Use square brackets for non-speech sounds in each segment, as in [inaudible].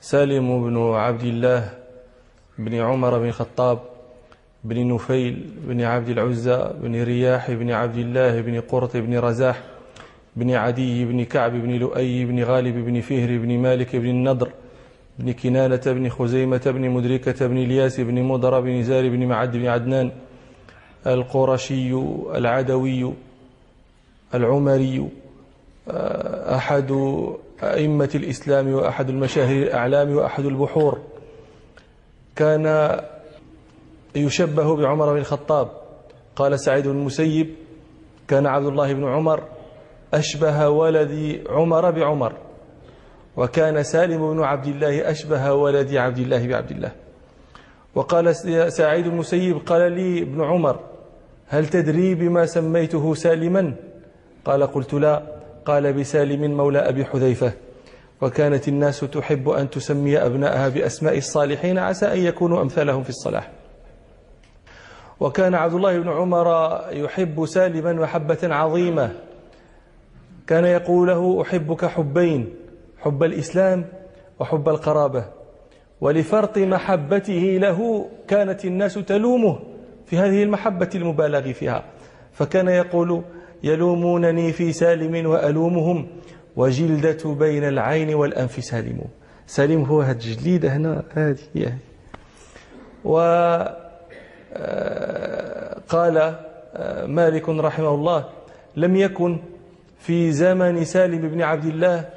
سالم بن عبد الله بن عمر بن الخطاب بن نفيل بن عبد العزى بن رياح بن عبد الله بن قرط بن رزاح بن عدي بن كعب بن لؤي بن غالب بن فهر بن مالك بن النضر بن كنانة بن خزيمة بن مدركة بن الياس بن مضر بن زار بن معد بن عدنان القرشي العدوي العمري أحد أئمة الإسلام وأحد المشاهير الأعلام وأحد البحور. كان يشبه بعمر بن الخطاب. قال سعيد بن المسيب كان عبد الله بن عمر أشبه ولد عمر بعمر وكان سالم بن عبد الله أشبه ولد عبد الله بعبد الله. وقال سعيد المسيب قال لي ابن عمر هل تدري بما سميته سالما؟ قال قلت لا. قال بسالم مولى أبي حذيفة وكانت الناس تحب أن تسمي أبنائها بأسماء الصالحين عسى أن يكونوا أمثالهم في الصلاح وكان عبد الله بن عمر يحب سالما محبة عظيمة. كان يقول له أحبك حبين حب الإسلام وحب القرابة ولفرط محبته له كانت الناس تلومه في هذه المحبة المبالغ فيها. فكان يقول يلومونني في سالم وألومهم وجلدة بين العين والأنف سالم. سالم هو هذه الجليدة هنا هذه هي. وقال آه، آه، مالك رحمه الله لم يكن في زمن سالم بن عبد الله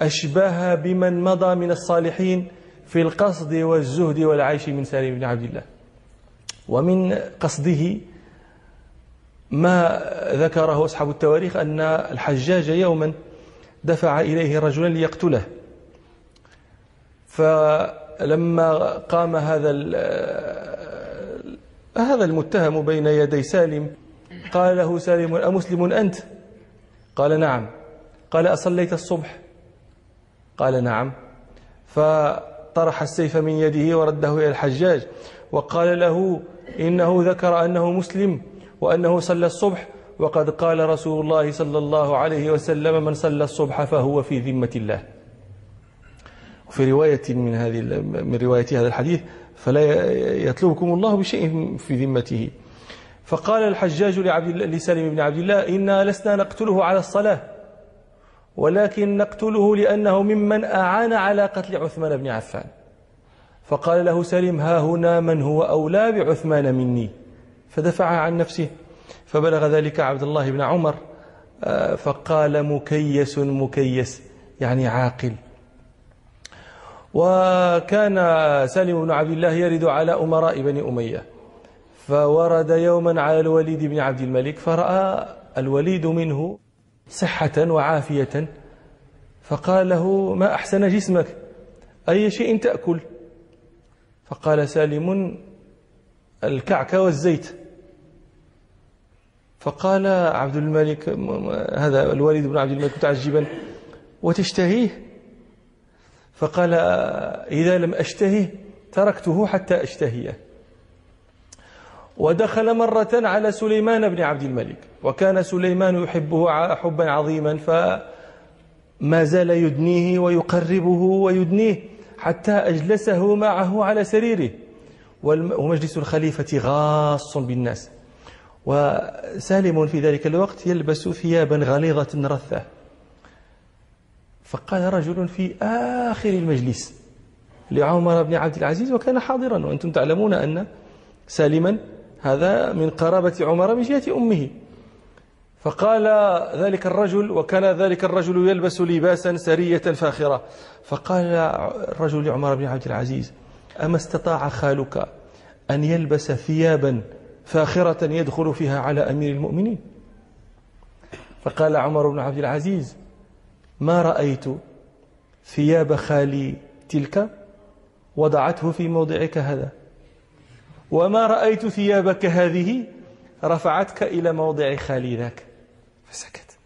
أشبه بمن مضى من الصالحين في القصد والزهد والعيش من سالم بن عبد الله. ومن قصده ما ذكره أصحاب التواريخ أن الحجاج يوما دفع إليه رجلا ليقتله. فلما قام هذا هذا المتهم بين يدي سالم قال له سالم أمسلم أنت؟ قال نعم. قال أصليت الصبح؟ قال نعم. فطرح السيف من يده ورده إلى الحجاج وقال له إنه ذكر أنه مسلم. وأنه صلى الصبح وقد قال رسول الله صلى الله عليه وسلم من صلى الصبح فهو في ذمة الله. وفي رواية من هذه من رواية هذا الحديث فلا يطلبكم الله بشيء في ذمته. فقال الحجاج لعبد لسالم بن عبد الله إنا لسنا نقتله على الصلاة ولكن نقتله لأنه ممن أعان على قتل عثمان بن عفان. فقال له سالم ها هنا من هو أولى بعثمان مني؟ فدفع عن نفسه. فبلغ ذلك عبد الله بن عمر آه، فقال مكيس مكيس يعني عاقل. وكان سالم بن عبد الله يرد على أمراء بني أمية. فورد يوما على الوليد بن عبد الملك فرأى الوليد منه صحة وعافية. فقال له ما أحسن جسمك؟ أي شيء تأكل؟ فقال سالم الكعك والزيت. فقال عبد الملك هذا الوليد بن عبد الملك متعجبا وتشتهيه؟ فقال إذا لم أشتهيه تركته حتى أشتهيه. ودخل مرة على سليمان بن عبد الملك وكان سليمان يحبه حبا عظيما فما زال يدنيه ويقربه ويدنيه حتى أجلسه معه على سريره. ومجلس الخليفة غاص بالناس. وسالم في ذلك الوقت يلبس ثيابا غليظة رثة. فقال رجل في آخر المجلس لعمر بن عبد العزيز وكان حاضرا وأنتم تعلمون أن سالما هذا من قرابة عمر من جهة أمه. فقال ذلك الرجل وكان ذلك الرجل يلبس لباسا سرية فاخرة. فقال الرجل لعمر بن عبد العزيز أما استطاع خالك أن يلبس ثيابا فاخرة يدخل فيها على أمير المؤمنين؟ فقال عمر بن عبد العزيز ما رأيت ثياب خالي تلك؟ وضعته في موضعك هذا. وما رأيت ثيابك هذه؟ رفعتك إلى موضع خالي ذاك. فسكت.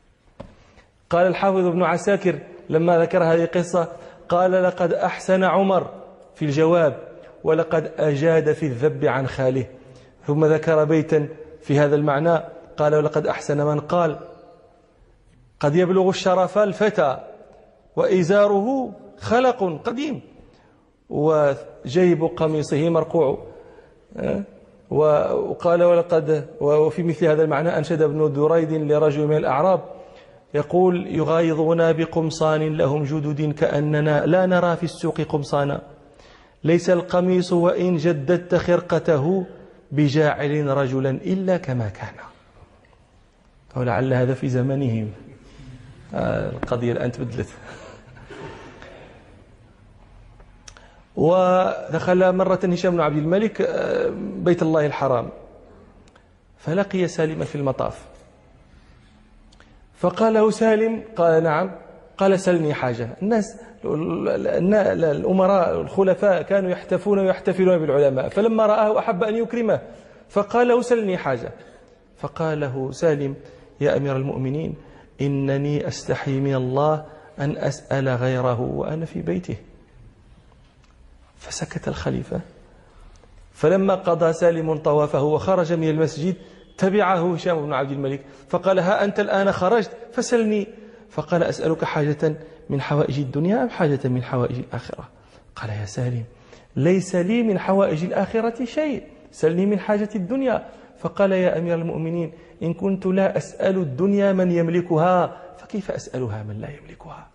قال الحافظ ابن عساكر لما ذكر هذه القصة قال لقد أحسن عمر في الجواب ولقد أجاد في الذب عن خاله. ثم ذكر بيتا في هذا المعنى قال ولقد أحسن من قال. قد يبلغ الشرف الفتى وإزاره خلق قديم وجيب قميصه مرقوع. وقال ولقد وفي مثل هذا المعنى أنشد ابن دريد لرجل من الأعراب يقول يغايظنا بقمصان لهم جدد كأننا لا نرى في السوق قمصانا. ليس القميص وإن جددت خرقته بجاعل رجلا إلا كما كان. ولعل هذا في زمنهم آه، القضية الآن تبدلت. [laughs] ودخل مرة هشام بن عبد الملك آه، بيت الله الحرام. فلقي سالما في المطاف. فقال له سالم قال نعم. قال سلني حاجة. الناس الأمراء الخلفاء كانوا يحتفون ويحتفلون بالعلماء فلما رآه أحب أن يكرمه فقال له سلني حاجة. فقال له سالم يا أمير المؤمنين إنني أستحي من الله أن أسأل غيره وأنا في بيته. فسكت الخليفة. فلما قضى سالم طوافه وخرج من المسجد تبعه هشام بن عبد الملك فقال ها أنت الآن خرجت فسلني. فقال أسألك حاجة من حوائج الدنيا أم حاجة من حوائج الآخرة؟ قال يا سالم ليس لي من حوائج الآخرة شيء سلني من حاجة الدنيا. فقال يا أمير المؤمنين إن كنت لا أسأل الدنيا من يملكها فكيف أسألها من لا يملكها؟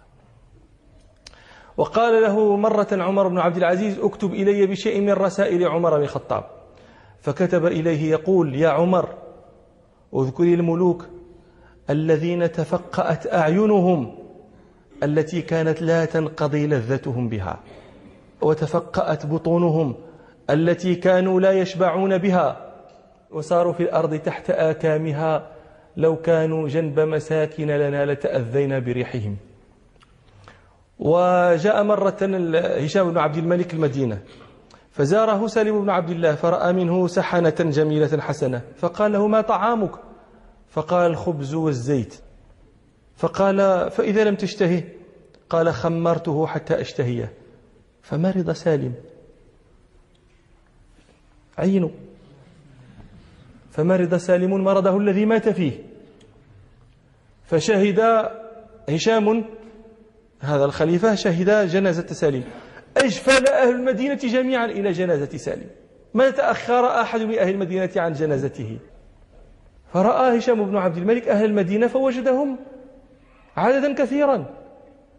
وقال له مرة عمر بن عبد العزيز اكتب إلي بشيء من رسائل عمر بن الخطاب. فكتب إليه يقول يا عمر اذكري الملوك الذين تفقأت أعينهم التي كانت لا تنقضي لذتهم بها وتفقأت بطونهم التي كانوا لا يشبعون بها وصاروا في الأرض تحت آكامها لو كانوا جنب مساكن لنا لتأذينا بريحهم. وجاء مرة هشام بن عبد الملك المدينة فزاره سالم بن عبد الله فرأى منه سحنة جميلة حسنة فقال له ما طعامك؟ فقال الخبز والزيت. فقال فإذا لم تشتهي قال خمرته حتى أشتهيه. فمرض سالم؟ عينه. فمرض سالم؟ مرضه الذي مات فيه. فشهد هشام هذا الخليفة شهد جنازة سالم. أجفل أهل المدينة جميعا إلى جنازة سالم. ما تأخر أحد من أهل المدينة عن جنازته؟ فرأى هشام بن عبد الملك أهل المدينة فوجدهم عددا كثيرا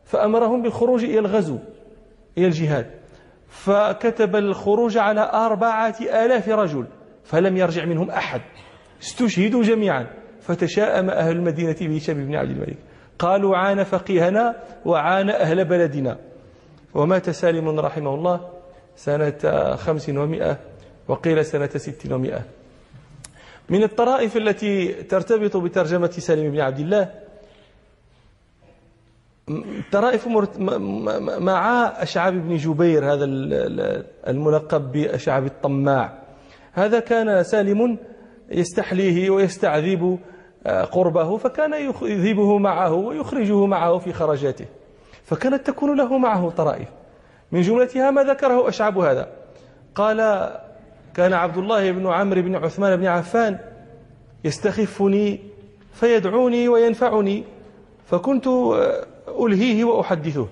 فأمرهم بالخروج إلى الغزو إلى الجهاد. فكتب الخروج على أربعة آلاف رجل فلم يرجع منهم أحد. استشهدوا جميعا فتشاءم أهل المدينة بهشام بن عبد الملك. قالوا عان فقيهنا وعان أهل بلدنا. ومات سالم رحمه الله سنة خمس ومائة وقيل سنة ست ومائة. من الطرائف التي ترتبط بترجمة سالم بن عبد الله طرائف مع أشعب بن جبير هذا الملقب بأشعب الطماع. هذا كان سالم يستحليه ويستعذب آه، قربه فكان يذهبه معه ويخرجه معه في خرجاته. فكانت تكون له معه طرائف. من جملتها ما ذكره أشعب هذا؟ قال كان عبد الله بن عمرو بن عثمان بن عفان يستخفني فيدعوني وينفعني فكنت ألهيه وأحدثه.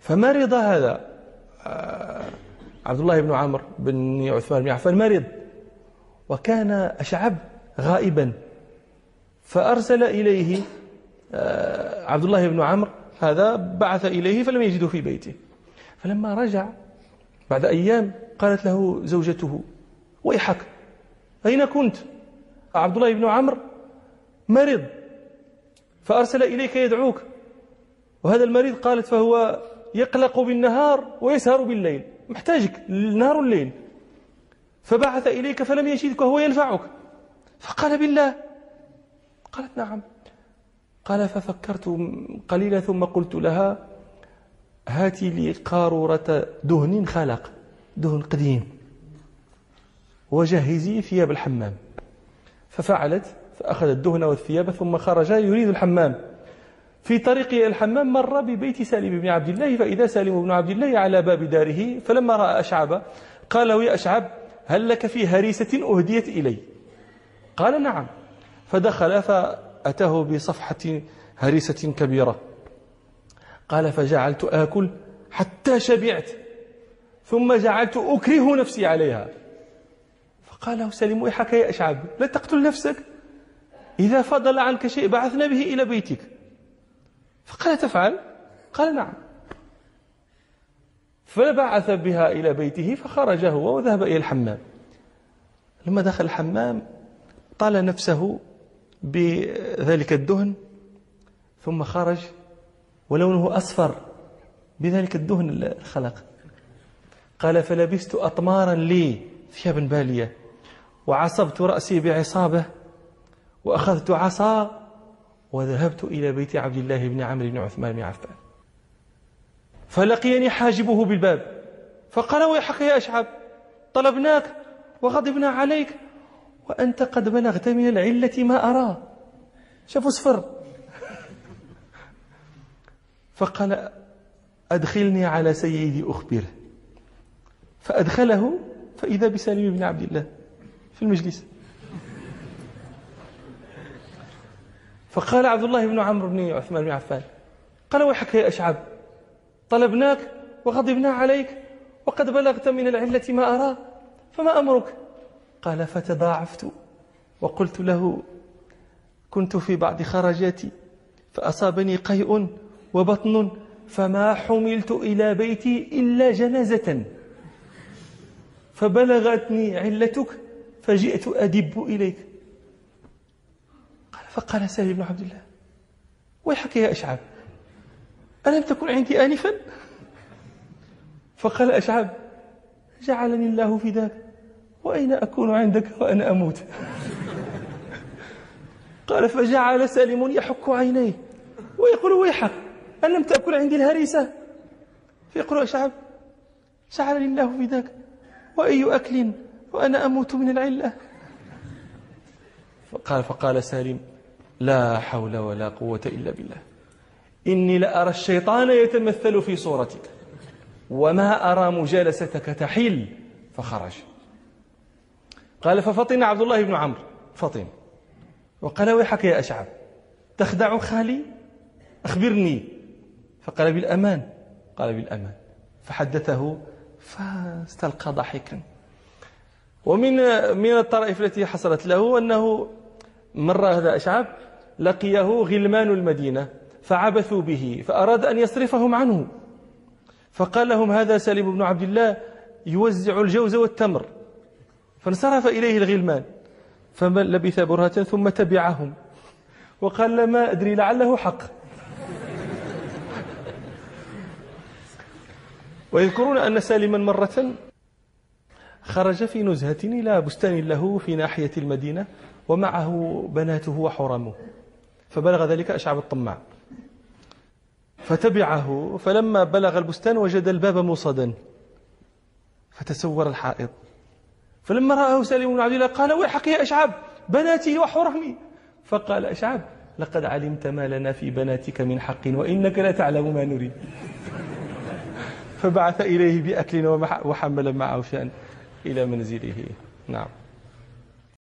فمرض هذا آه، عبد الله بن عمرو بن عثمان بن عفان مرض وكان أشعب غائبا. فأرسل إليه آه، عبد الله بن عمرو هذا بعث إليه فلم يجده في بيته. فلما رجع بعد أيام قالت له زوجته ويحك أين كنت؟ عبد الله بن عمرو مرض فأرسل إليك يدعوك. وهذا المريض قالت فهو يقلق بالنهار ويسهر بالليل محتاجك النهار والليل فبعث إليك فلم يجدك وهو ينفعك. فقال بالله قالت نعم. قال ففكرت قليلا ثم قلت لها هاتي لي قارورة دهن خلق دهن قديم. وجهزي ثياب الحمام. ففعلت فأخذ الدهن والثياب ثم خرج يريد الحمام. في طريقه الحمام مر ببيت سالم بن عبد الله فإذا سالم بن عبد الله على باب داره فلما رأى أشعب قال له يا أشعب هل لك في هريسة أهديت إلي؟ قال نعم. فدخل فأتاه بصفحة هريسة كبيرة. قال فجعلت آكل حتى شبعت ثم جعلت أكره نفسي عليها. فقال له سليم ويحك يا أشعب لا تقتل نفسك إذا فضل عنك شيء بعثنا به إلى بيتك. فقال تفعل؟ قال نعم. فبعث بها إلى بيته فخرج هو وذهب إلى الحمام. لما دخل الحمام طال نفسه بذلك الدهن ثم خرج ولونه أصفر. بذلك الدهن الخلق. قال فلبست أطمارا لي ثيابا بالية وعصبت رأسي بعصابة وأخذت عصا وذهبت إلى بيت عبد الله بن عمرو بن عثمان بن عفان. فلقيني حاجبه بالباب فقال ويحك يا أشعب طلبناك وغضبنا عليك وأنت قد بلغت من العلة ما أرى. شافوا صفر فقال أدخلني على سيدي أخبره. فأدخله فإذا بسليم بن عبد الله في المجلس. فقال عبد الله بن عمرو بن عثمان بن عفان قال ويحك يا أشعب طلبناك وغضبنا عليك وقد بلغت من العلة ما أرى فما أمرك؟ قال فتضاعفت وقلت له كنت في بعض خرجاتي فأصابني قيء وبطن فما حملت إلى بيتي إلا جنازة. فبلغتني علتك فجئت أدب إليك. قال فقال سالم بن عبد الله ويحك يا أشعب؟ ألم تكن عندي آنفا؟ فقال أشعب جعلني الله في ذاك وأين أكون عندك وأنا أموت؟ قال فجعل سالم يحك عينيه ويقول ويحك. ألم تأكل عندي الهريسة. فيقول أشعب جعلني الله في ذاك. وأي أكل؟ وأنا أموت من العلة. فقال فقال سالم لا حول ولا قوة إلا بالله. إني لأرى الشيطان يتمثل في صورتك. وما أرى مجالستك تحل فخرج. قال ففطن عبد الله بن عمرو. فطن. وقال ويحك يا أشعب تخدع خالي؟ أخبرني. فقال بالأمان قال بالأمان. فحدثه فاستلقى ضحكا. ومن من الطرائف التي حصلت له أنه مر هذا أشعب لقيه غلمان المدينة فعبثوا به فأراد أن يصرفهم عنه. فقال لهم هذا سليم بن عبد الله يوزع الجوز والتمر. فانصرف إليه الغلمان فلبث برهة ثم تبعهم. وقال ما أدري لعله حق. ويذكرون أن سالما مرة خرج في نزهة إلى بستان له في ناحية المدينة ومعه بناته وحرمه فبلغ ذلك أشعب الطماع. فتبعه فلما بلغ البستان وجد الباب موصدا فتسور الحائط. فلما رآه سالم بن عبد الله قال ويحك يا أشعب بناتي وحرمي فقال أشعب لقد علمت ما لنا في بناتك من حق وإنك لا تعلم ما نريد. فبعث إليه بأكل وحمل معه شأن إلى منزله. نعم.